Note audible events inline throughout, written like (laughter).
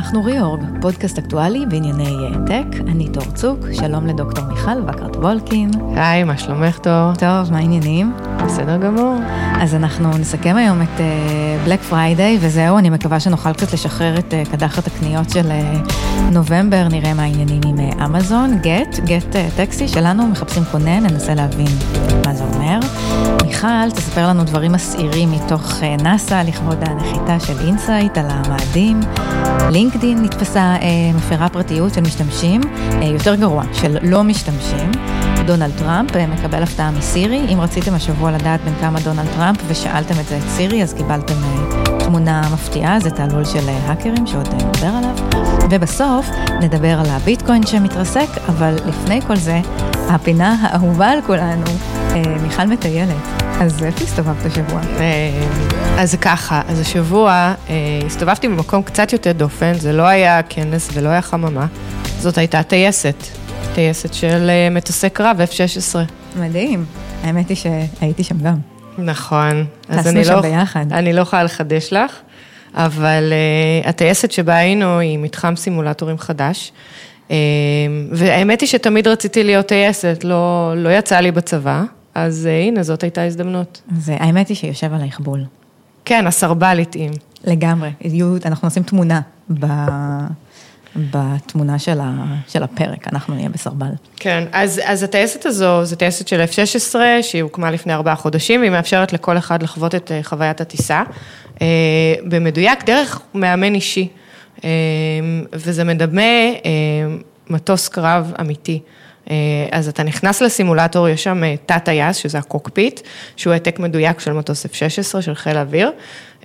אנחנו ריאורג, פודקאסט אקטואלי בענייני טק. אני דור צוק, שלום לדוקטור מיכל וקרת וולקין. היי, מה שלומך דור? טוב, מה העניינים? בסדר גמור. אז אנחנו נסכם היום את Black uh, Friday, וזהו, אני מקווה שנוכל קצת לשחרר את uh, קדחת הקניות של uh, נובמבר, נראה מה העניינים עם uh, אמזון. גט, גט טקסי שלנו, מחפשים קונה, ננסה להבין מה זה אומר. מיכל, תספרי לנו דברים מסעירים מתוך uh, נאסא לכבוד הנחיתה של אינסייט על המאדים. לינקדין נתפסה אה, מפרה פרטיות של משתמשים, אה, יותר גרוע, של לא משתמשים. דונלד טראמפ אה, מקבל הפתעה מסירי. אם רציתם השבוע לדעת בין כמה דונלד טראמפ ושאלתם את זה את סירי, אז קיבלתם אה, תמונה מפתיעה, זה תעלול של אה, האקרים שעוד אה, נדבר עליו. ובסוף נדבר על הביטקוין שמתרסק, אבל לפני כל זה, הפינה האהובה על כולנו, אה, מיכל מטיילת. אז איפה הסתובבת השבוע? אז ככה, אז השבוע הסתובבתי במקום קצת יותר דופן, זה לא היה כנס ולא היה חממה, זאת הייתה טייסת, טייסת של מטוסי קרב F-16. מדהים, האמת היא שהייתי שם גם. נכון. טסנו שם לא, ביחד. אני לא יכולה לחדש לך, אבל uh, הטייסת שבה היינו היא מתחם סימולטורים חדש. Uh, והאמת היא שתמיד רציתי להיות טייסת, לא, לא יצא לי בצבא, אז uh, הנה, זאת הייתה הזדמנות. זה, האמת היא שיושב עלייך בול. כן, הסרבל התאים. לגמרי, אנחנו נשים תמונה ב... בתמונה של, ה, של הפרק, אנחנו נהיה בסרבל. כן, אז, אז הטייסת הזו, זו טייסת של F-16, שהיא הוקמה לפני ארבעה חודשים, והיא מאפשרת לכל אחד לחוות את אה, חוויית הטיסה, אה, במדויק דרך מאמן אישי, אה, וזה מדמה מטוס קרב אמיתי. אז אתה נכנס לסימולטור, יש שם תא טייס, שזה הקוקפיט, שהוא העתק מדויק של מטוס F-16 של חיל האוויר.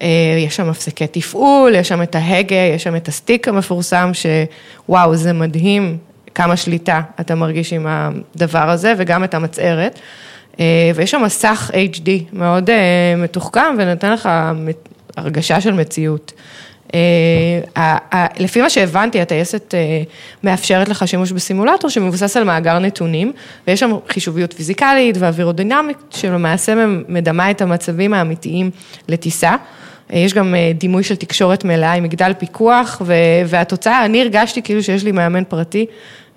אה, יש שם מפסקי תפעול, יש שם את ההגה, יש שם את ה stick המפורסם, שוואו, זה מדהים כמה שליטה אתה מרגיש עם הדבר הזה, וגם את המצערת. אה, ויש שם מסך HD מאוד אה, מתוחכם ונותן לך הרגשה של מציאות. לפי מה שהבנתי, הטייסת מאפשרת לך שימוש בסימולטור שמבוסס על מאגר נתונים, ויש שם חישוביות פיזיקלית ואווירודינמית, שלמעשה מדמה את המצבים האמיתיים לטיסה. יש גם אה, דימוי של תקשורת מלאה עם מגדל פיקוח, והתוצאה, אני הרגשתי כאילו שיש לי מאמן פרטי,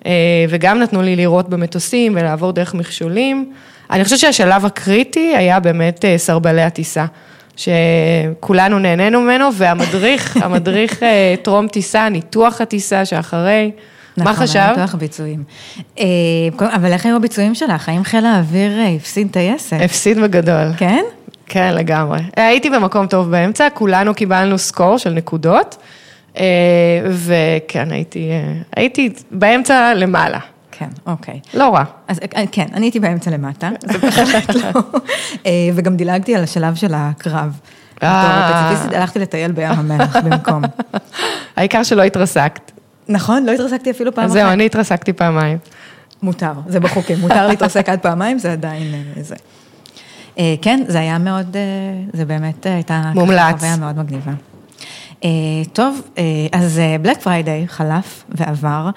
אה, וגם נתנו לי לראות במטוסים ולעבור דרך מכשולים. אני חושבת שהשלב הקריטי היה באמת אה, סרבלי הטיסה. שכולנו נהנינו ממנו, והמדריך, (laughs) המדריך טרום טיסה, ניתוח הטיסה שאחרי, נכון, מה חשב? נכון, ניתוח הביצועים. אבל איך היו הביצועים שלך? האם חיל האוויר הפסיד טייסת? הפסיד בגדול. כן? כן, לגמרי. הייתי במקום טוב באמצע, כולנו קיבלנו סקור של נקודות, אה, וכן, הייתי, אה, הייתי באמצע למעלה. כן, אוקיי. לא רע. אז אה, כן, אני הייתי באמצע למטה, (laughs) זה בהחלט לא. וגם דילגתי על השלב של הקרב. הלכתי לטייל בים המלח (laughs) במקום. העיקר שלא התרסקת. נכון, לא התרסקתי אפילו פעם אחת. זהו, אני התרסקתי פעמיים. מותר, זה בחוקים, מותר להתרסק עד פעמיים, זה עדיין זה. אה, כן, זה היה מאוד, אה, זה באמת אה, הייתה... מומלץ. חוויה מאוד מגניבה. טוב, אז Black Friday חלף ועבר,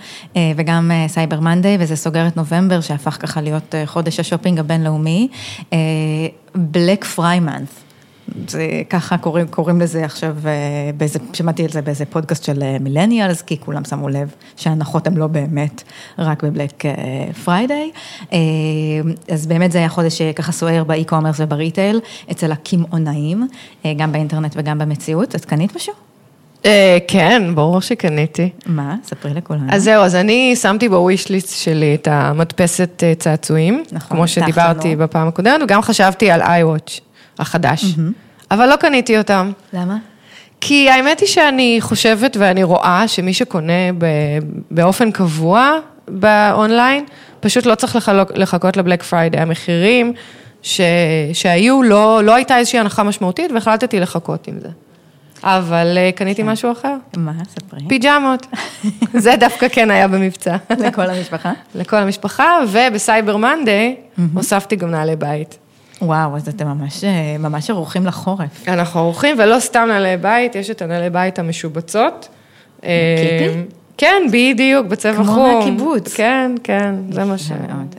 וגם Cyber Monday, וזה סוגר את נובמבר, שהפך ככה להיות חודש השופינג הבינלאומי. Black פריימנט, זה ככה קוראים, קוראים לזה עכשיו, אה, באיזה, שמעתי על זה באיזה פודקאסט של מילניאלס, אה, כי כולם שמו לב שההנחות הן לא באמת רק ב Black Friday. אה, אז באמת זה היה חודש שככה סוער ב e-commerce וב retail, אצל הקמעונאים, גם באינטרנט וגם במציאות. את קנית משהו? כן, ברור שקניתי. מה? ספרי לכולנו. אז זהו, אז אני שמתי ב wish list שלי את המדפסת צעצועים, נכון, כמו שדיברתי בפעם הקודמת, וגם חשבתי על iWatch. החדש, mm-hmm. אבל לא קניתי אותם. למה? כי האמת היא שאני חושבת ואני רואה שמי שקונה באופן קבוע באונליין, פשוט לא צריך לחכות ל Black Friday. המחירים ש, שהיו, לא, לא הייתה איזושהי הנחה משמעותית והחלטתי לחכות עם זה. אבל אה, קניתי כן. משהו אחר. מה? ספרי. פיג'מות. (laughs) זה דווקא כן היה במבצע. לכל המשפחה? לכל המשפחה, וב Cyber Monday הוספתי גם נעלי בית. וואו, אז אתם ממש, אה, ממש ערוכים לחורף. אנחנו ערוכים, ולא סתם נעלי בית, יש את הנעלי בית המשובצות. קיפי? אה, כן, בדיוק, בצבע חום. כמו מהקיבוץ. כן, כן, זה מה ש...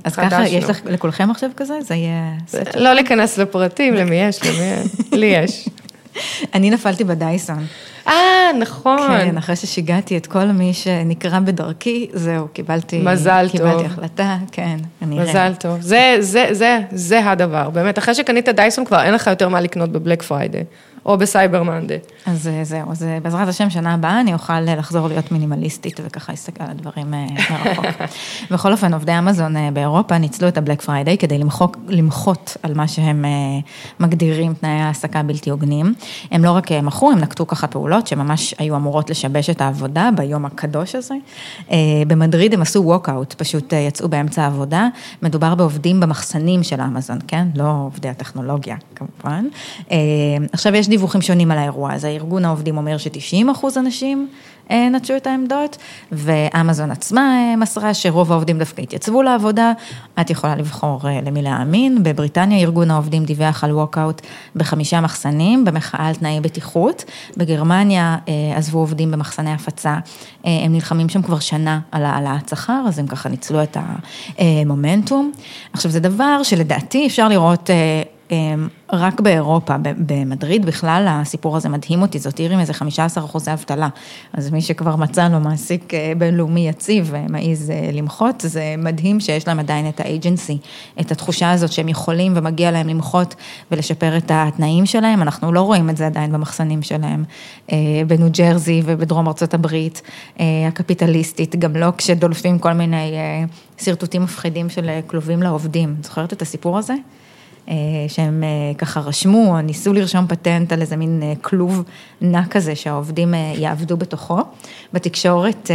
אז ככה, יש לך, לכולכם עכשיו כזה? זה יהיה... לא להיכנס לפרטים, למי יש, למי יש. (laughs) לי יש. אני נפלתי בדייסון. אה, נכון. כן, אחרי ששיגעתי את כל מי שנקרא בדרכי, זהו, קיבלתי... מזל קיבלתי טוב. קיבלתי החלטה, כן, אני אראה. מזל טוב. זה, זה, זה, זה הדבר. באמת, אחרי שקנית דייסון כבר אין לך יותר מה לקנות ב Black Friday, או ב Cyber Monday. אז אה, זהו, אז אה, בעזרת השם, שנה הבאה אני אוכל אה, לחזור להיות מינימליסטית וככה להסתכל על הדברים מרחוק. (laughs) בכל אופן, עובדי אמזון באירופה ניצלו את ה Black Friday כדי למחוק, למחות על מה שהם מגדירים תנאי העסקה בלתי הוגנים. הם לא רק מחו, הם נקטו ככה פעולות שממש היו אמורות לשבש את העבודה ביום הקדוש הזה. במדריד הם עשו ווקאוט, פשוט יצאו באמצע העבודה. מדובר בעובדים במחסנים של אמזון, כן? לא עובדי הטכנולוגיה, כמובן. עכשיו, יש דיווחים שונים על האירוע הזה. ארגון העובדים אומר ש-90 אחוז אנשים אה, נטשו את העמדות, ואמזון עצמה אה, מסרה שרוב העובדים דווקא התייצבו לעבודה. את יכולה לבחור אה, למי להאמין. בבריטניה ארגון העובדים דיווח על ווקאוט בחמישה מחסנים, במחאה על תנאי בטיחות. בגרמניה עזבו עובדים במחסני הפצה, הם נלחמים שם כבר שנה על העלאת שכר, אז הם ככה ניצלו את המומנטום. עכשיו, זה דבר שלדעתי אפשר לראות... אה, רק באירופה, במדריד בכלל, הסיפור הזה מדהים אותי, זאת עיר עם איזה 15 אחוזי אבטלה. אז מי שכבר מצא לו מעסיק בינלאומי יציב ומעז למחות, זה מדהים שיש להם עדיין את האג'נסי, את התחושה הזאת שהם יכולים ומגיע להם למחות ולשפר את התנאים שלהם, אנחנו לא רואים את זה עדיין במחסנים שלהם, בניו ג'רזי ובדרום ארצות הברית, הקפיטליסטית, גם לא כשדולפים כל מיני שרטוטים מפחידים של כלובים לעובדים. זוכרת את הסיפור הזה? שהם ככה רשמו, או ניסו לרשום פטנט על איזה מין כלוב נע כזה שהעובדים יעבדו בתוכו. בתקשורת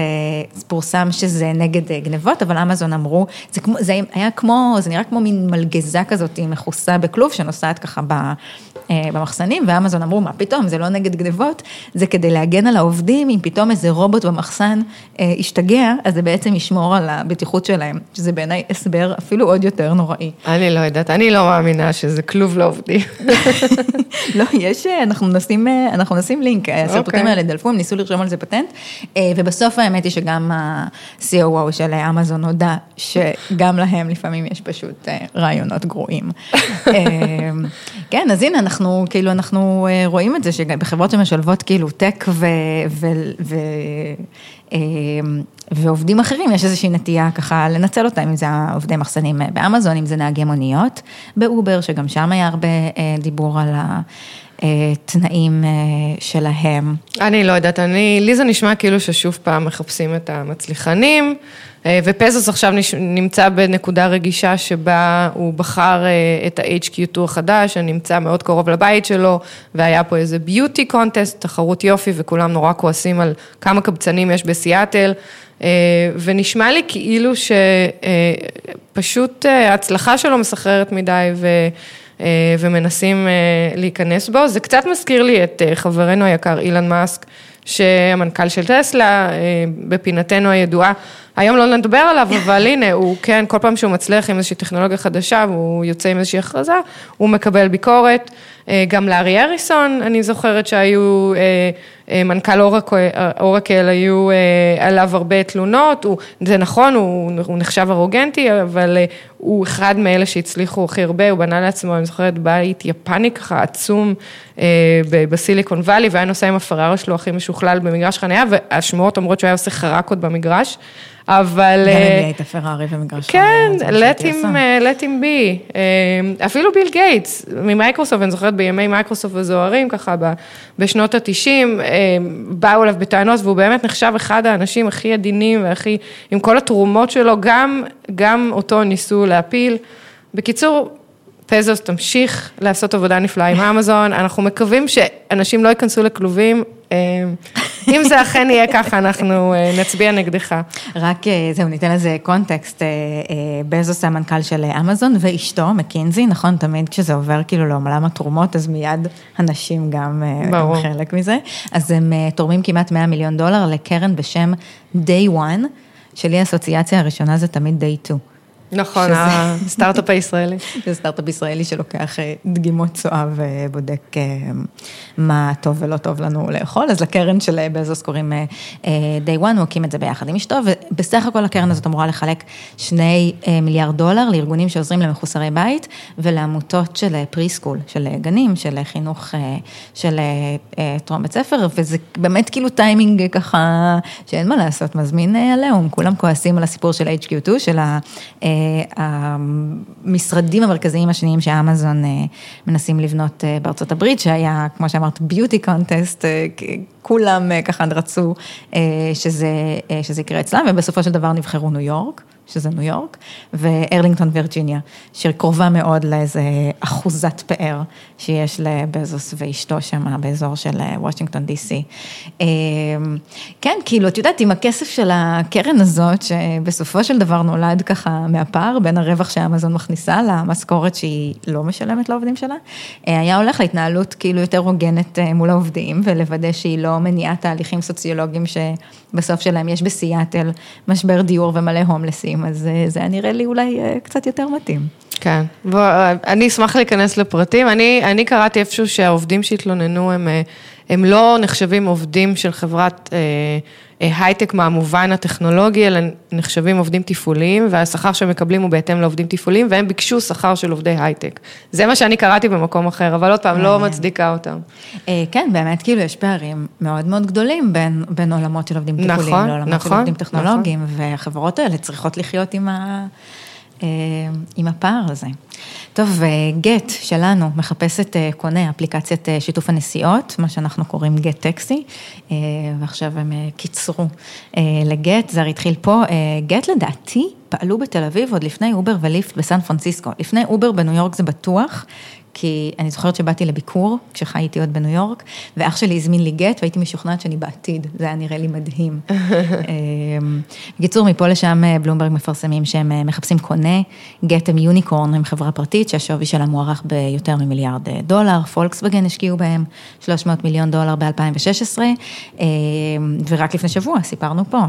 פורסם שזה נגד גנבות, אבל אמזון אמרו, זה, כמו, זה היה כמו, זה נראה כמו מין מלגזה כזאת מכוסה בכלוב שנוסעת ככה במחסנים, ואמזון אמרו, מה פתאום, זה לא נגד גנבות, זה כדי להגן על העובדים, אם פתאום איזה רובוט במחסן ישתגע, אז זה בעצם ישמור על הבטיחות שלהם, שזה בעיניי הסבר אפילו עוד יותר נוראי. אני לא יודעת, אני לא מאמינה שזה כלוב לעובדים. (laughs) לא, יש, אנחנו נשים, אנחנו נשים לינק, הסרטוטים האלה דלפו, הם ניסו לרשום על זה פטנט, ובסוף האמת היא שגם ה-COO של אמזון הודה שגם להם לפעמים יש פשוט רעיונות גרועים. (laughs) כן, אז הנה, אנחנו כאילו, אנחנו רואים את זה שבחברות שמשלבות כאילו טק ו... ו, ו ועובדים אחרים, יש איזושהי נטייה ככה לנצל אותם, אם זה עובדי מחסנים באמזון, אם זה נהגי מוניות, באובר, שגם שם היה הרבה דיבור על התנאים שלהם. אני לא יודעת, אני, לי זה נשמע כאילו ששוב פעם מחפשים את המצליחנים, ופזוס עכשיו נמצא בנקודה רגישה שבה הוא בחר את ה-HQ2 החדש, שנמצא מאוד קרוב לבית שלו, והיה פה איזה ביוטי קונטסט, תחרות יופי, וכולם נורא כועסים על כמה קבצנים יש בסיאטל. ונשמע לי כאילו שפשוט ההצלחה שלו מסחררת מדי ו... ומנסים להיכנס בו. זה קצת מזכיר לי את חברנו היקר אילן מאסק, שהמנכ"ל של טסלה, בפינתנו הידועה, היום לא נדבר עליו, אבל הנה, הוא כן, כל פעם שהוא מצליח עם איזושהי טכנולוגיה חדשה, והוא יוצא עם איזושהי הכרזה, הוא מקבל ביקורת. גם לארי אריסון, אני זוכרת שהיו, מנכ"ל אורקל, היו עליו הרבה תלונות, הוא, זה נכון, הוא, הוא נחשב ארוגנטי, אבל הוא אחד מאלה שהצליחו הכי הרבה, הוא בנה לעצמו, אני זוכרת, בית יפני ככה עצום בסיליקון וואלי, והיה נוסע עם הפרארי שלו הכי משוכלל במגרש חניה, והשמועות אומרות שהוא היה עושה חראקות במגרש. אבל... גם אם היא הייתה פרארי במגרש. כן, let him be. אפילו ביל גייטס ממייקרוסופט, אני זוכרת בימי מייקרוסופט הזוהרים, ככה בשנות ה-90, באו אליו בטענות, והוא באמת נחשב אחד האנשים הכי עדינים והכי, עם כל התרומות שלו, גם, גם אותו ניסו להפיל. בקיצור, פזוס תמשיך לעשות עבודה נפלאה עם (laughs) אמזון, אנחנו מקווים שאנשים לא ייכנסו לכלובים, אם זה אכן יהיה ככה, אנחנו נצביע נגדך. רק זהו, ניתן לזה קונטקסט, בזוס המנכ"ל של אמזון ואשתו, מקינזי, נכון, תמיד כשזה עובר כאילו לעולם התרומות, אז מיד הנשים גם, גם חלק מזה. אז הם תורמים כמעט 100 מיליון דולר לקרן בשם Day One, שלי האסוציאציה הראשונה זה תמיד Day Two. נכון, הסטארט-אפ הישראלי. זה סטארט-אפ ישראלי שלוקח אה, דגימות צואה ובודק אה, מה טוב ולא טוב לנו לאכול, אז לקרן של אה, בזוס קוראים Day One, הוא הקים את זה ביחד עם אשתו, ובסך הכל הקרן הזאת אמורה לחלק שני מיליארד דולר לארגונים שעוזרים למחוסרי בית ולעמותות של preschool, של גנים, של חינוך של טרום בית ספר, וזה באמת כאילו טיימינג ככה שאין מה לעשות, מזמין עליהום, כולם כועסים על הסיפור של HQ2, של ה- המשרדים המרכזיים השניים שאמזון אה, מנסים לבנות אה, בארצות הברית, שהיה, כמו שאמרת, ביוטי קונטסט, כולם אה, ככה רצו שזה, שזה יקרה אצלם, ובסופו של דבר נבחרו ניו יורק. שזה ניו יורק, וארלינגטון וירג'יניה, שקרובה מאוד לאיזה אחוזת פאר שיש לבזוס ואשתו שם באזור של אה, וושינגטון די.סי. אה, כן, כאילו, את יודעת, עם הכסף של הקרן הזאת, שבסופו של דבר נולד ככה מהפער בין הרווח שאמזון מכניסה למשכורת שהיא לא משלמת לעובדים שלה, אה, היה הולך להתנהלות כאילו יותר הוגנת אה, מול העובדים, ולוודא שהיא לא מניעה תהליכים סוציולוגיים שבסוף שלהם יש בסיאטל משבר דיור ומלא הומלסים, אז אה, זה היה נראה לי אולי אה, קצת יותר מתאים. כן, בוא, אני אשמח להיכנס לפרטים. אני, אני קראתי איפשהו שהעובדים שהתלוננו הם, אה, הם לא נחשבים עובדים של חברת אה, אה, הייטק מהמובן הטכנולוגי, אלא נחשבים עובדים תפעוליים, והשכר שהם מקבלים הוא בהתאם לעובדים תפעוליים, והם ביקשו שכר של עובדי הייטק. זה מה שאני קראתי במקום אחר, אבל עוד פעם, לא. מצדיקה אותם. אה, כן, באמת, כאילו, יש פערים מאוד מאוד גדולים בין, בין עולמות של עובדים נכון, טיפוליים לעולמות של נכון, עובדים טכנולוגיים, והחברות האלה צריכות לחיות עם, ה, עם הפער הזה. טוב, אה, גט שלנו מחפשת אה, קונה, אפליקציית אה, שיתוף הנסיעות, מה שאנחנו קוראים גט טקסי, אה, ועכשיו הם אה, קיצרו אה, לגט, זה הרי התחיל פה. אה, גט לדעתי פעלו בתל אביב עוד לפני אובר וליפט בסן פרנסיסקו, לפני אובר בניו יורק זה בטוח. כי אני זוכרת שבאתי לביקור, כשחייתי עוד בניו יורק, ואח שלי הזמין לי גט, והייתי משוכנעת שאני בעתיד, זה היה נראה לי מדהים. (laughs) אמ, בקיצור, מפה לשם אה, בלומברג מפרסמים שהם אה, מחפשים קונה, גט הם יוניקורן, הם חברה פרטית שהשווי שלה מוערך ביותר ממיליארד אה, דולר, פולקסווגן השקיעו בהם 300 מיליון דולר ב-2016, ורק לפני שבוע סיפרנו פה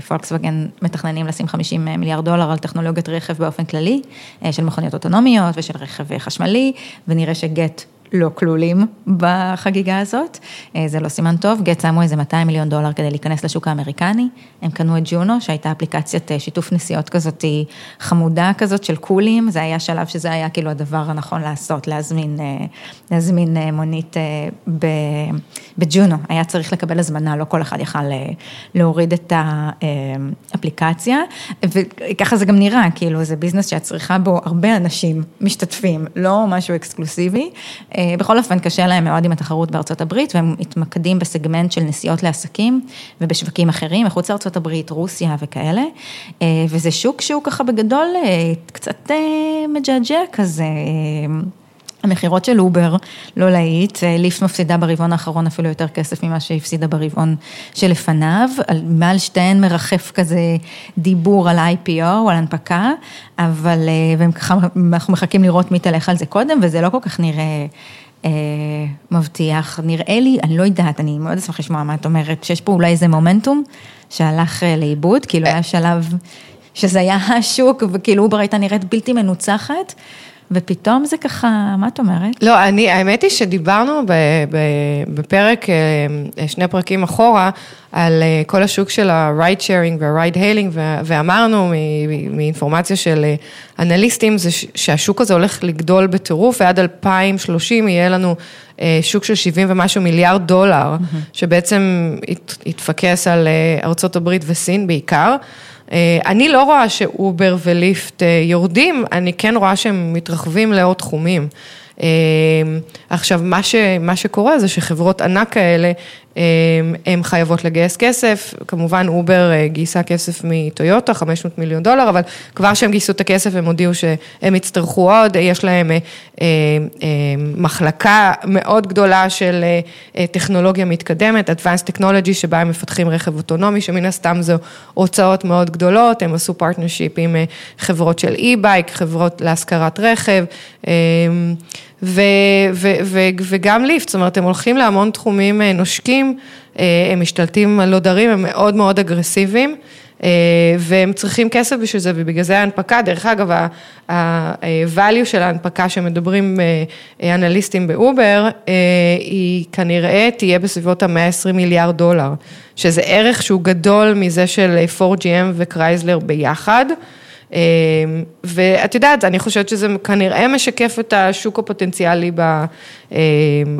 שפולקסווגן מתכננים לשים 50 מיליארד דולר על טכנולוגיות רכב באופן כללי, של מכוניות אוטונומיות ושל רכב חשמלי, ונראה שגט לא כלולים בחגיגה הזאת, אה, זה לא סימן טוב, גט שמו איזה 200 מיליון דולר כדי להיכנס לשוק האמריקני, הם קנו את ג'ונו, שהייתה אפליקציית אה, שיתוף נסיעות כזאת חמודה כזאת של קולים, זה היה שלב שזה היה כאילו הדבר הנכון לעשות, להזמין, אה, להזמין אה, מונית אה, בג'ונו, היה צריך לקבל הזמנה, לא כל אחד יכל אה, להוריד את האפליקציה, וככה זה גם נראה, כאילו זה ביזנס שאת צריכה בו הרבה אנשים משתתפים, לא משהו אקסקלוסיבי. אה, בכל אופן, קשה להם מאוד עם התחרות בארצות הברית, והם מתמקדים בסגמנט של נסיעות לעסקים ובשווקים אחרים, מחוץ לארצות הברית, רוסיה וכאלה, אה, וזה שוק שהוא ככה בגדול אה, קצת אה, מג'עג'ע כזה. אה, המכירות של אובר לא להיט, ליפט מפסידה ברבעון האחרון אפילו יותר כסף ממה שהפסידה ברבעון שלפניו, על- מעל שתיהן מרחף כזה דיבור על IPO, על הנפקה, אבל, אה, והם ככה, אנחנו מחכים לראות מי תלך על זה קודם, וזה לא כל כך נראה אה, מבטיח, נראה לי, אני לא יודעת, אני מאוד אשמח לשמוע מה את אומרת, שיש פה אולי איזה מומנטום שהלך אה, לאיבוד, כאילו היה שלב שזה היה השוק, וכאילו אובר הייתה נראית בלתי מנוצחת. ופתאום זה ככה, מה את אומרת? לא, אני, האמת היא שדיברנו בפרק, אה, שני פרקים אחורה, על אה, כל השוק של ה-ride sharing וה-ride hailing, ואמרנו מאינפורמציה של אה, אנליסטים, זה שהשוק הזה הולך לגדול בטירוף, ועד 2030 יהיה לנו אה, שוק של 70 ומשהו מיליארד דולר, שבעצם יתפקס על אה, ארצות הברית וסין בעיקר. אה, אני לא רואה שאובר וליפט אה, יורדים, אני כן רואה שהם מתרחבים לעוד תחומים. אה, עכשיו, מה, ש, מה שקורה זה שחברות ענק כאלה, הן חייבות לגייס כסף, כמובן אובר אה, גייסה כסף מטויוטה, 500 מיליון דולר, אבל כבר שהם גייסו את הכסף הם הודיעו שהם יצטרכו עוד, יש להם אה, אה, מחלקה מאוד גדולה של טכנולוגיה מתקדמת, Advanced Technology, שבה הם מפתחים רכב אוטונומי, שמן הסתם זו הוצאות מאוד גדולות, הם עשו partnership עם חברות של e-bike, חברות להשכרת רכב. אה, ו, ו, ו, וגם ליפט, זאת אומרת, הם הולכים להמון תחומים אה, נושקים, אה, הם משתלטים על לודרים, הם מאוד מאוד אגרסיביים. והם צריכים כסף בשביל זה, ובגלל זה ההנפקה, דרך אגב, ה-value של ההנפקה שמדברים אנליסטים באובר, היא כנראה תהיה בסביבות ה-120 מיליארד דולר, שזה ערך שהוא גדול מזה של 4GM וקרייזלר ביחד. אמ, ואת יודעת, אני חושבת שזה כנראה משקף את השוק הפוטנציאלי אמ,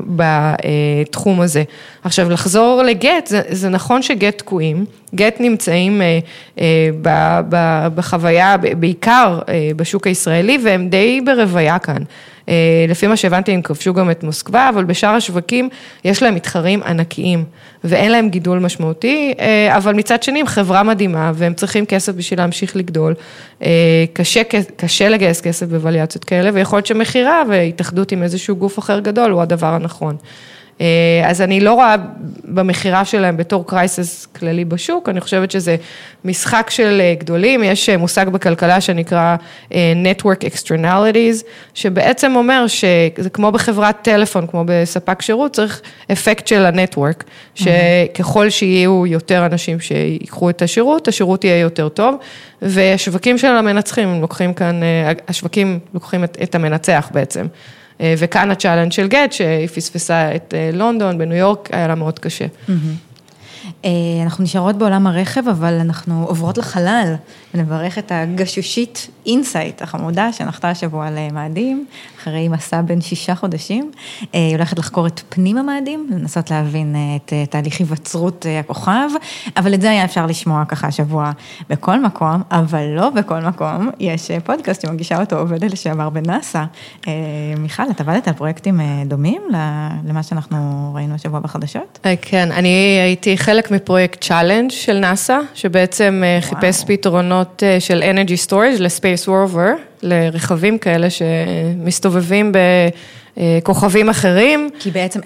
בתחום הזה. עכשיו, לחזור לגט, זה, זה נכון שגט תקועים, גט נמצאים אה, אה, בחוויה, בעיקר אה, בשוק הישראלי, והם די ברוויה כאן. אה, לפי מה שהבנתי, הם כבשו גם את מוסקבה, אבל בשאר השווקים יש להם מתחרים ענקיים, ואין להם גידול משמעותי, אה, אבל מצד שני הם חברה מדהימה, והם צריכים כסף בשביל להמשיך לגדול. אה, קשה, קשה לגייס כסף בווליאציות כאלה, ויכול להיות שמכירה והתאחדות עם איזשהו גוף אחר גדול הוא הדבר הנכון. אה, אז אני לא רואה במכירה שלהם בתור קרייסס כללי בשוק, אני חושבת שזה משחק של אה, גדולים, יש אה, מושג בכלכלה שנקרא Network Externalities, שבעצם אומר שזה כמו בחברת טלפון, כמו בספק שירות, צריך אפקט של הנטוורק, שככל שיהיו יותר אנשים שיקחו את השירות, השירות יהיה יותר טוב, והשווקים של המנצחים, הם לוקחים כאן, השווקים לוקחים את, את המנצח בעצם. אה, וכאן ה challenge של גט, שהיא פספסה את אה, לונדון, בניו יורק, היה לה מאוד קשה. אה, אנחנו נשארות בעולם הרכב, אבל אנחנו עוברות לחלל, ונברך את הגשושית אינסייט החמודה שנחתה השבוע למאדים, אחרי מסע בן שישה חודשים. היא הולכת לחקור את פנים המאדים, לנסות להבין את תהליך היווצרות הכוכב, אבל את זה היה אפשר לשמוע ככה השבוע בכל מקום, אבל לא בכל מקום. יש פודקאסט שמגישה אותו עובדת לשעבר בנאסא. מיכל, את עבדת על פרויקטים דומים למה שאנחנו ראינו השבוע בחדשות? כן, אני הייתי חלק מפרויקט challenge של נאסא, שבעצם וואו. חיפש פתרונות של Energy Storage ל-Space Rover, לרכבים כאלה שמסתובבים ב... כוכבים אחרים. כי בעצם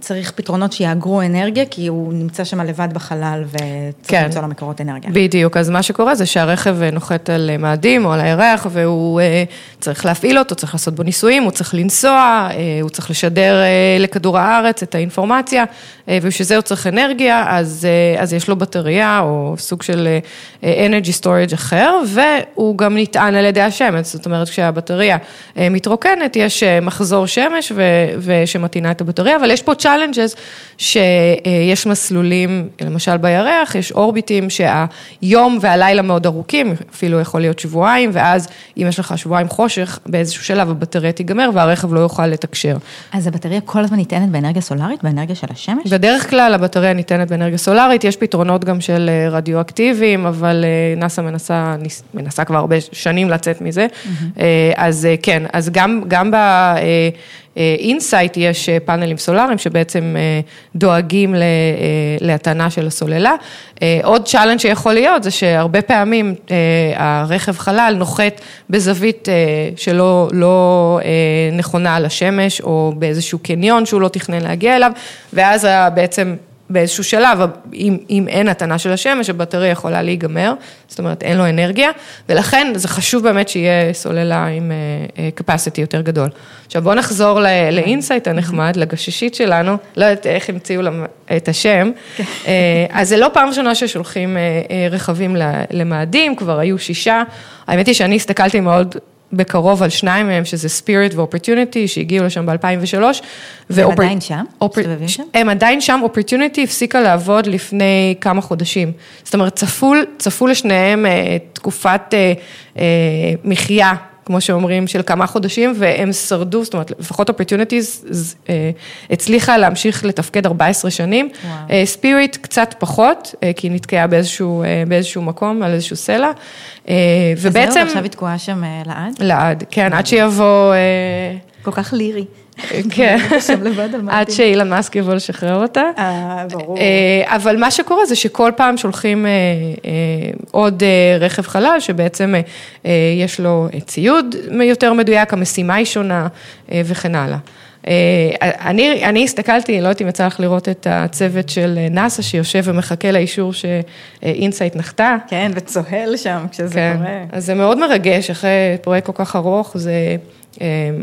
צריך פתרונות שיאגרו אנרגיה, כי הוא נמצא שם לבד בחלל וצריך כן, למצוא לו מקורות אנרגיה. בדיוק, אז מה שקורה זה שהרכב נוחת על מאדים או על הירח והוא צריך להפעיל אותו, צריך לעשות בו ניסויים, הוא צריך לנסוע, הוא צריך לשדר לכדור הארץ את האינפורמציה, ובשביל זה הוא צריך אנרגיה, אז, אז יש לו בטריה או סוג של energy storage אחר, והוא גם נטען על ידי השמש, זאת אומרת כשהבטריה מתרוקנת, יש מחזור. מחזור שמש ושמטעינה את הבטריה, אבל יש פה challenges שיש מסלולים, למשל בירח, יש אורביטים שהיום והלילה מאוד ארוכים, אפילו יכול להיות שבועיים, ואז אם יש לך שבועיים חושך, באיזשהו שלב הבטריה תיגמר והרכב לא יוכל לתקשר. אז הבטריה כל הזמן ניתנת באנרגיה סולארית, באנרגיה של השמש? בדרך כלל הבטריה ניתנת באנרגיה סולארית, יש פתרונות גם של אה, רדיואקטיביים, אבל אה, נאס"א מנסה, מנסה כבר הרבה שנים לצאת מזה, mm-hmm. אז כן, אז גם, גם ב... אינסייט יש אה, פאנלים סולאריים שבעצם אה, דואגים אה, להטענה של הסוללה. עוד challenge שיכול להיות זה שהרבה פעמים הרכב חלל נוחת בזווית שלא לא נכונה על השמש או באיזשהו קניון שהוא לא תכנן להגיע אליו, ואז בעצם באיזשהו שלב, אם, אם אין הטענה של השמש, הבטריה יכולה להיגמר, זאת אומרת אין לו אנרגיה, ולכן זה חשוב באמת שיהיה סוללה עם uh, capacity יותר גדול. עכשיו בואו נחזור לאינסייט הנחמד, לגששית שלנו, לא יודעת איך המציאו את השם, כן. אה, אז זה לא פעם ראשונה ששולחים רכבים למאדים, כבר היו שישה, האמת היא שאני הסתכלתי מאוד בקרוב על שניים מהם, שזה Spirit ו-Opportunity, שהגיעו לשם ב-2003. הם עדיין שם? מסתובבים שם? הם עדיין שם, Opportunity הפסיקה לעבוד לפני כמה חודשים. זאת אומרת, צפו, צפו לשניהם אה, תקופת אה, אה, מחיה כמו שאומרים, של כמה חודשים, והם שרדו, זאת אומרת, לפחות Opportunity אה, הצליחה להמשיך לתפקד 14 שנים. ספיריט אה, קצת פחות, אה, כי היא נתקעה באיזשהו, באיזשהו מקום, על איזשהו סלע. ובעצם... אז זהו, עכשיו היא תקועה שם לעד? לעד, כן, עד שיבוא... כל כך לירי. (laughs) כן, עד שאילן מאסק יבוא לשחרר אותה. אה, ברור. אה, אבל מה שקורה זה שכל פעם שולחים אה, עוד רכב חלל, שבעצם יש לו ציוד יותר מדויק, המשימה היא שונה וכן הלאה. אני, אני הסתכלתי, לא יודעת אם יצא לך לראות את הצוות של נאס"א שיושב ומחכה לאישור שאינסייט נחתה. כן, וצוהל שם כשזה כן. קורה. אז זה מאוד מרגש, אחרי פרויקט כל כך ארוך, זה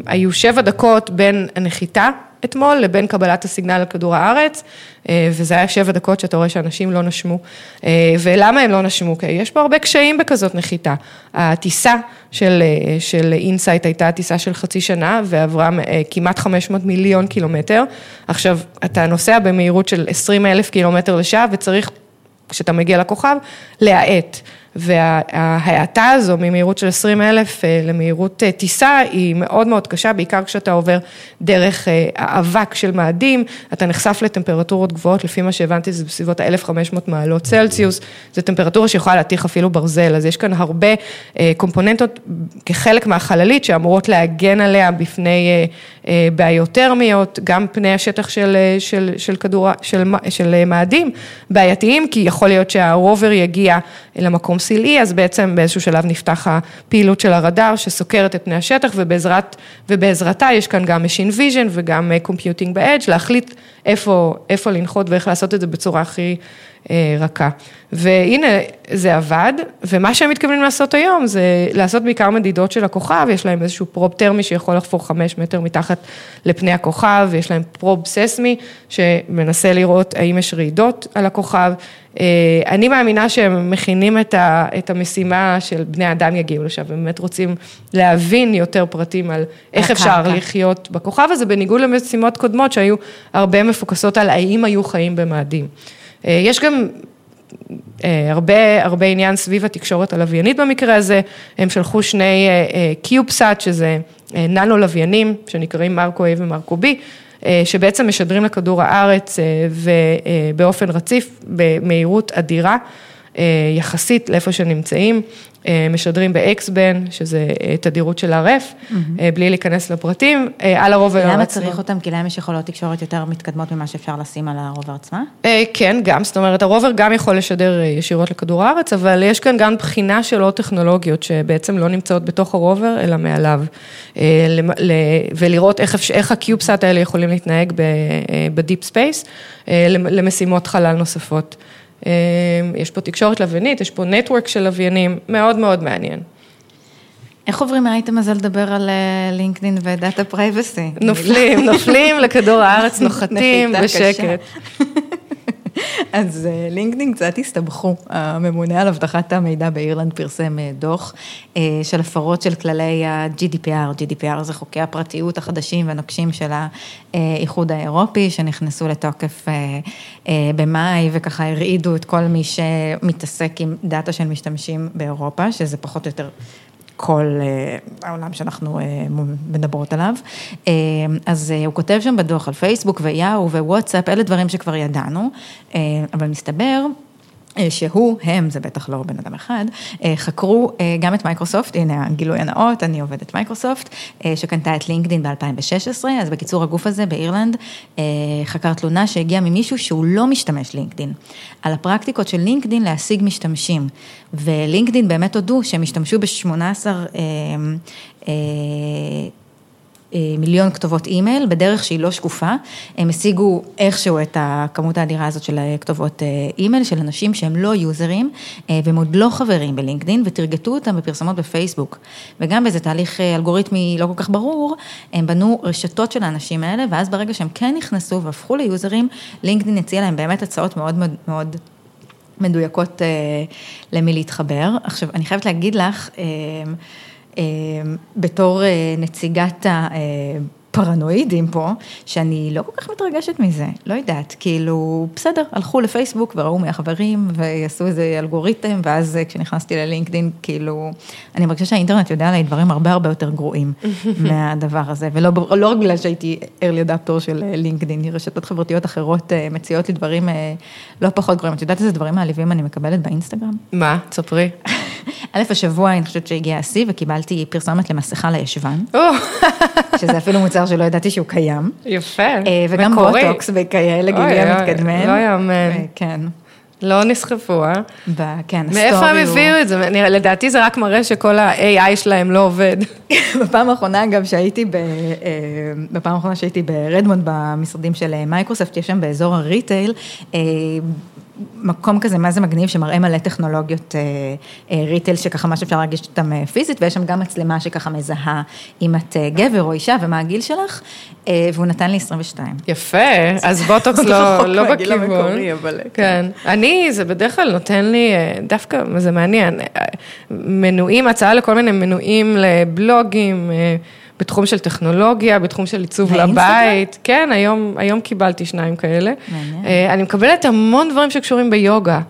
היו שבע דקות בין הנחיתה אתמול לבין קבלת הסיגנל על כדור הארץ, אה, וזה היה שבע דקות שאתה רואה שאנשים לא נשמו. אה, ולמה הם לא נשמו? כי יש פה הרבה קשיים בכזאת נחיתה. הטיסה של, אה, של אינסייט הייתה טיסה של חצי שנה ועברה כמעט 500 מיליון קילומטר. עכשיו, אתה נוסע במהירות של 20 אלף קילומטר לשעה וצריך, כשאתה מגיע לכוכב, להאט. וההאטה הזו ממהירות של 20 אלף אה, למהירות אה, טיסה היא מאוד מאוד קשה, בעיקר כשאתה עובר דרך אה, האבק של מאדים, אתה נחשף לטמפרטורות גבוהות, לפי מה שהבנתי זה בסביבות ה-1500 מעלות צלציוס, זו טמפרטורה שיכולה להתיך אפילו ברזל, אז יש כאן הרבה קומפוננטות כחלק מהחללית שאמורות להגן עליה בפני בעיות טרמיות, גם פני השטח של, של, של כדור, של, של מאדים בעייתיים, כי יכול להיות שהרובר יגיע למקום סילאי, אז בעצם באיזשהו שלב נפתח הפעילות של הרדאר שסוקרת את פני השטח ובעזרת, ובעזרתה יש כאן גם Machine Vision וגם אה, Computing ב-Edge, להחליט איפה, איפה לנחות ואיך לעשות את זה בצורה הכי רכה. והנה, זה עבד, ומה שהם מתכוונים לעשות היום זה לעשות בעיקר מדידות של הכוכב, יש להם איזשהו פרוב טרמי שיכול לחפור חמש מטר מתחת לפני הכוכב, יש להם פרוב ססמי שמנסה לראות האם יש רעידות על הכוכב. אה, אני מאמינה שהם מכינים את המשימה של בני אדם יגיעו לשם, הם באמת רוצים להבין יותר פרטים על איך אפשר לחיות בכוכב הזה, בניגוד למשימות קודמות שהיו הרבה מפוקסות על האם היו חיים במאדים. אה, יש גם אה, הרבה, הרבה עניין סביב התקשורת הלוויינית במקרה הזה, הם שלחו שני קיובסאט, אה, שזה ננו לוויינים, שנקראים מרקו A ומרקו B, שבעצם משדרים לכדור הארץ ובאופן רציף, במהירות אדירה. יחסית לאיפה שנמצאים, אה, משדרים ב-X-Ben, שזה אה, תדירות של הרף, mm-hmm. בלי להיכנס לפרטים, על הרוב ולא למה צריך אותם? כי להם יש יכולות תקשורת יותר מתקדמות ממה שאפשר לשים על הרובר עצמה? כן, גם, זאת אומרת, הרובר גם יכול לשדר ישירות לכדור הארץ, אבל יש כאן גם בחינה של עוד טכנולוגיות שבעצם לא נמצאות בתוך הרובר, אלא מעליו, ולראות איך, איך ה CubeSat האלה יכולים להתנהג ב deep space, למשימות חלל נוספות. אמ, יש פה תקשורת לוויינית, יש פה network של לוויינים, מאוד מאוד מעניין. איך עוברים מהאייטם הזה לדבר על לינקדאין ו data privacy? נופלים, נופלים לכדור הארץ, (laughs) נוחתים בשקט. אז לינקדאין אה, קצת הסתבכו, הממונה על אבטחת המידע באירלנד פרסם אה, דוח אה, של הפרות של כללי ה-GDPR, GDPR זה חוקי הפרטיות החדשים והנוקשים של האיחוד האירופי, שנכנסו לתוקף במאי וככה הרעידו את כל מי שמתעסק עם דאטה של משתמשים באירופה, שזה פחות או יותר כל אה, העולם שאנחנו אה, מדברות עליו. אה, אז הוא כותב שם בדוח על פייסבוק ויאו ווואטסאפ, אלה דברים שכבר ידענו, אבל מסתבר שהוא, הם, זה בטח לא בן אדם אחד, אה, חקרו אה, גם את מייקרוסופט, הנה הגילוי הנאות, אני עובדת מייקרוסופט, שקנתה את לינקדין ב-2016, אז בקיצור הגוף הזה באירלנד חקר תלונה שהגיעה ממישהו שהוא לא משתמש לינקדין, על הפרקטיקות של לינקדין להשיג משתמשים, ולינקדין באמת הודו שהם השתמשו ב-18 אה, מיליון כתובות אימייל בדרך שהיא לא שקופה, הם השיגו איכשהו את הכמות האדירה הזאת של כתובות אה, אימייל של אנשים שהם לא יוזרים והם עוד לא חברים בלינקדין ותרגטו אותם בפרסמות בפייסבוק. וגם באיזה תהליך אה, אלגוריתמי לא כל כך ברור, הם בנו רשתות של האנשים האלה ואז ברגע שהם כן נכנסו והפכו ליוזרים, לינקדין הציע להם באמת הצעות מאוד מאוד מאוד מדויקות למי להתחבר. עכשיו, אני חייבת להגיד לך, אמ, בתור אה, נציגת הפרנואידים פה, שאני לא כל כך מתרגשת מזה, לא יודעת, כאילו, בסדר, הלכו לפייסבוק וראו מי החברים ויעשו איזה אלגוריתם, ואז אה, כשנכנסתי ללינקדאין, כאילו, אני מרגישה שהאינטרנט יודע עליי דברים הרבה הרבה יותר גרועים (laughs) מהדבר הזה, ולא לא רק בגלל שהייתי early adapter של אה, לינקדאין, רשתות חברתיות אחרות מציעות לי דברים לא פחות גרועים. את יודעת איזה דברים מעליבים אני מקבלת באינסטגרם? מה? תספרי. (laughs) (laughs) א', השבוע אני חושבת שהגיע השיא וקיבלתי פרסומת למסכה לישבן, שזה אפילו מוצר שלא ידעתי שהוא קיים. יפה, מקורי. וגם בוטוקס וכאלה גילאים מתקדמים. לא יאמן. כן. לא נסחפו, אה? כן, ה story מאיפה הם הביאו את זה? לדעתי זה רק מראה שכל ה-AI שלהם לא עובד. (laughs) בפעם האחרונה, אגב, שהייתי, ב, בפעם האחרונה שהייתי ברדמונד במשרדים של מייקרוסופט, יש שם באזור ה retail, מקום כזה, מה זה מגניב, שמראה מלא טכנולוגיות ריטל, שככה מה שאפשר להרגיש אותם פיזית, ויש שם גם מצלמה שככה מזהה אם את גבר או אישה ומה הגיל שלך, והוא נתן לי 22. יפה, אז בוטוקס (laughs) לא, לא בכיוון. כן, אני, זה בדרך כלל נותן לי, דווקא, זה מעניין, מנויים, הצעה לכל מיני מנויים לבלוגים. בתחום של טכנולוגיה, בתחום של עיצוב לבית. כן, היום, היום קיבלתי שניים כאלה. מעניין. אה, אני מקבלת המון דברים שקשורים ביוגה.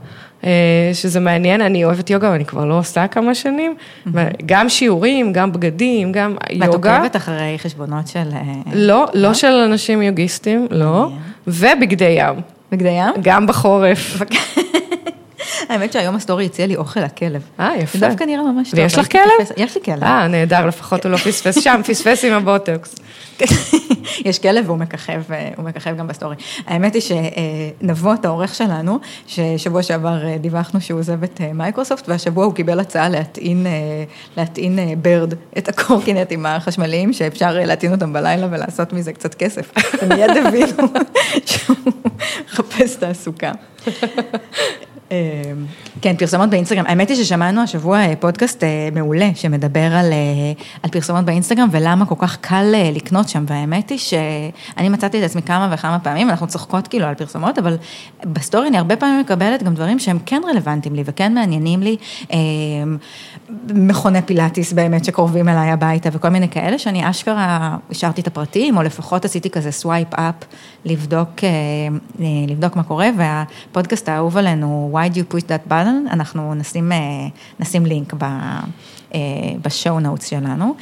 אה, שזה מעניין, אני אוהבת יוגה ואני כבר לא עושה כמה שנים, גם שיעורים, גם בגדים, גם יוגה. ואת עוקבת אחרי חשבונות של... אה, לא, לא של אנשים יוגיסטים, לא, ובגדי ים. בגדי ים? גם בחורף. (laughs) האמת שהיום ה story הציע לי אוכל לכלב. אה, יפה. זה דווקא נראה ממש טוב. ויש לך כלב? יש לי כלב. אה, נהדר, לפחות הוא לא פספס שם, פספס עם הבוטוקס. (laughs) יש כלב והוא מככב, אה, הוא מככב גם ב story. האמת היא שנבות, העורך שלנו, ששבוע שעבר אה, דיווחנו שהוא עוזב את אה, מייקרוסופט, והשבוע הוא קיבל הצעה להטעין, להטעין Bird, את הקורקינטים החשמליים, שאפשר להטעין אותם בלילה ולעשות מזה קצת כסף. (laughs) ומיד הבינו (laughs) שהוא מחפש תעסוקה. אמ, כן, פרסומות באינסטגרם. האמת היא ששמענו השבוע אה, פודקאסט אה, מעולה שמדבר על, אה, על פרסומות באינסטגרם ולמה כל כך קל לקנות שם, והאמת היא שאני מצאתי את עצמי כמה וכמה פעמים, אנחנו צוחקות כאילו על פרסומות, אבל ב story אני הרבה פעמים מקבלת גם דברים שהם כן רלוונטיים לי וכן מעניינים לי, מכוני פילאטיס באמת שקרובים אליי הביתה וכל מיני כאלה, שאני אשכרה השארתי את הפרטים, או לפחות עשיתי כזה swipe up, לבדוק, לבדוק מה קורה, והפודקאסט האהוב עלינו, why do you push that button, אנחנו נשים, אה, נשים לינק בשואו נוטס שלנו.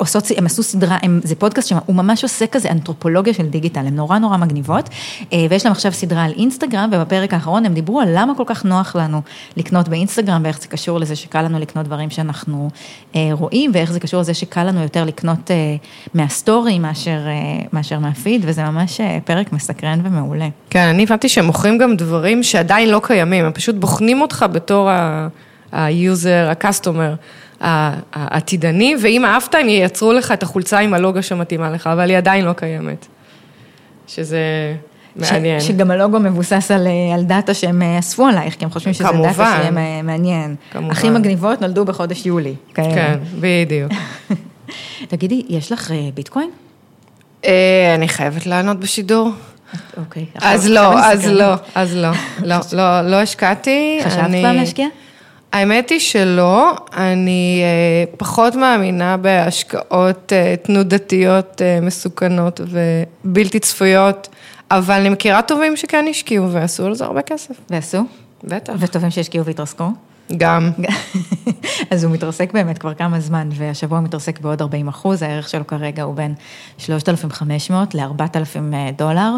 עושות, הם עשו סדרה, הם, זה פודקאסט שהוא ממש עושה כזה אנתרופולוגיה של digital, הן נורא נורא מגניבות, אה, ויש להם עכשיו סדרה על אינסטגרם, ובפרק האחרון הם דיברו על למה כל כך נוח לנו לקנות באינסטגרם, ואיך זה קשור לזה שקל לנו לקנות דברים שאנחנו אה, רואים, ואיך זה קשור לזה שקל לנו יותר לקנות אה, מהסטורי מאשר, מאשר מהפיד, וזה ממש פרק מסקרן ומעולה. כן, אני הבנתי שהם מוכרים גם דברים שעדיין לא קיימים, הם פשוט בוחנים אותך בתור ה-user, ה-customer. העתידני, ואם אהבת, הם ייצרו לך את החולצה עם הלוגו שמתאימה לך, אבל היא עדיין לא קיימת. שזה מעניין. ש, שגם הלוגו מבוסס על, על דאטה שהם אה, אספו עלייך, כי הם חושבים שזה כמובן, דאטה שיהיה מעניין. כמובן. הכי מגניבות נולדו בחודש יולי. כאלה. כן, בדיוק. (laughs) תגידי, יש לך אה, ביטקוין? אה, אני חייבת לענות בשידור. אוקיי. אז לא, אז לא, אז לא, לא, לא, לא השקעתי. חשבת פעם להשקיע? האמת היא שלא, אני אה, פחות מאמינה בהשקעות אה, תנודתיות אה, מסוכנות ובלתי צפויות, אבל אני מכירה טובים שכן השקיעו ועשו על זה הרבה כסף. ועשו? בטח. וטובים שהשקיעו והתרסקו? גם. (laughs) אז הוא מתרסק באמת כבר כמה זמן, והשבוע הוא מתרסק בעוד 40 אחוז, הערך שלו כרגע הוא בין 3,500 ל-4,000 דולר.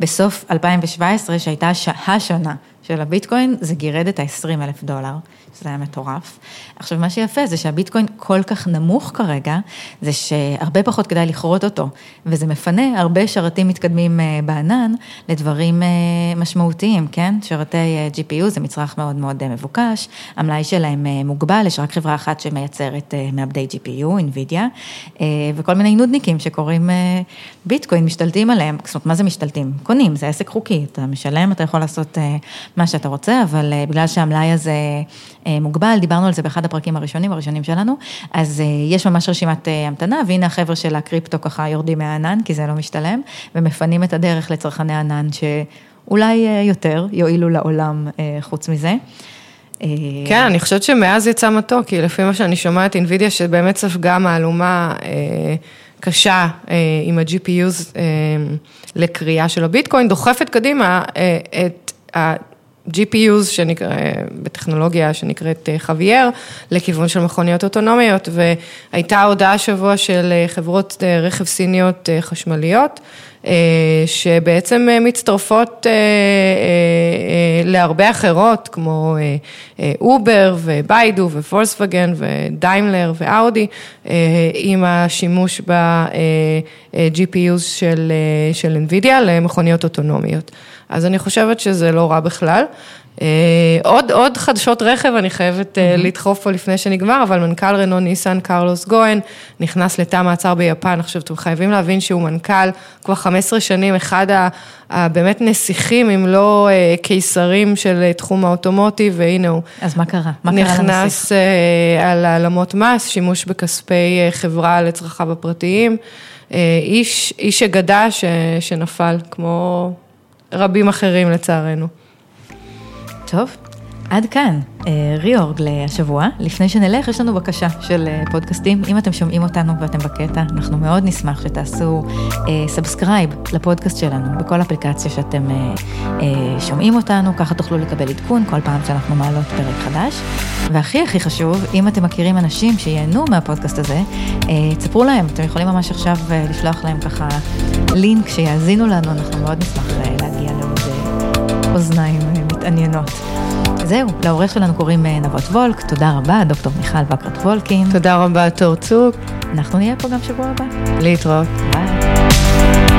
בסוף 2017, שהייתה השנה של הביטקוין, זה גירד את ה-20 אלף דולר. שזה היה מטורף. עכשיו, מה שיפה זה שהביטקוין כל כך נמוך כרגע, זה שהרבה פחות כדאי לכרות אותו, וזה מפנה הרבה שרתים מתקדמים אה, בענן לדברים אה, משמעותיים, כן? שרתי אה, GPU זה מצרך מאוד מאוד מבוקש, המלאי שלהם מוגבל, יש רק חברה אחת שמייצרת מעבדי GPU, NVIDIA, וכל מיני נודניקים שקוראים ביטקוין, משתלטים עליהם, זאת אומרת, מה זה משתלטים? קונים, זה עסק חוקי, אתה משלם, אתה יכול לעשות מה שאתה רוצה, אבל בגלל שהמלאי הזה אה, מוגבל, דיברנו על זה באחד הפרקים הראשונים, הראשונים שלנו, אז אה, יש ממש רשימת אה, המתנה, והנה החבר'ה של הקריפטו ככה יורדים מהענן, כי זה לא משתלם, ומפנים את הדרך לצרכני ענן שאולי יותר יועילו לעולם חוץ מזה. כן, אני חושבת שמאז יצא מתוק, כי לפי מה שאני שומעת, אינווידיה שבאמת ספגה מהלומה קשה עם ה-GPUs לקריאה של הביטקוין, דוחפת קדימה את GPUs שנקרא, בטכנולוגיה שנקראת אה, חוויאר, לכיוון של מכוניות אוטונומיות, והייתה הודעה שבוע של אה, חברות אה, רכב סיניות חשמליות, שבעצם מצטרפות להרבה אחרות, כמו אובר וביידו ופולסווגן ודיימלר ואאודי, עם השימוש ב-GPUs של NVIDIA למכוניות אוטונומיות. אז אני חושבת שזה לא רע בכלל. אה, עוד, עוד חדשות רכב, אני חייבת mm-hmm. לדחוף פה לפני שנגמר, אבל מנכ"ל רנו ניסן, קרלוס גוהן, נכנס לתא מעצר ביפן. עכשיו, אתם חייבים להבין שהוא מנכ"ל כבר 15 שנים, אחד הבאמת נסיכים, אם לא אה, קיסרים של תחום האוטומוטיב, והנה הוא. אז מה קרה? מה קרה לנסיך? נכנס על העלמות מס, שימוש בכספי חברה לצרכיו הפרטיים. איש, איש אגדה ש, שנפל, כמו רבים אחרים לצערנו. טוב, עד כאן אה, reorg להשבוע. לפני שנלך, יש לנו בקשה של אה, פודקאסטים. אם אתם שומעים אותנו ואתם בקטע, אנחנו מאוד נשמח שתעשו subscribe אה, לפודקאסט שלנו בכל אפליקציה שאתם שומעים אותנו, ככה תוכלו לקבל עדכון כל פעם שאנחנו מעלות פרק חדש. והכי הכי חשוב, אם אתם מכירים אנשים שייהנו מהפודקאסט הזה, תספרו להם, אתם יכולים ממש עכשיו לשלוח להם ככה לינק שיאזינו לנו, אנחנו מאוד נשמח להגיע לעוד אוזניים מתעניינות. זהו, לעורך שלנו קוראים אה, נבות וולק, תודה רבה, דוקטור מיכל וקרת וולקין. תודה רבה, תור צוק. אנחנו נהיה פה גם שבוע הבא. להתראות. ביי.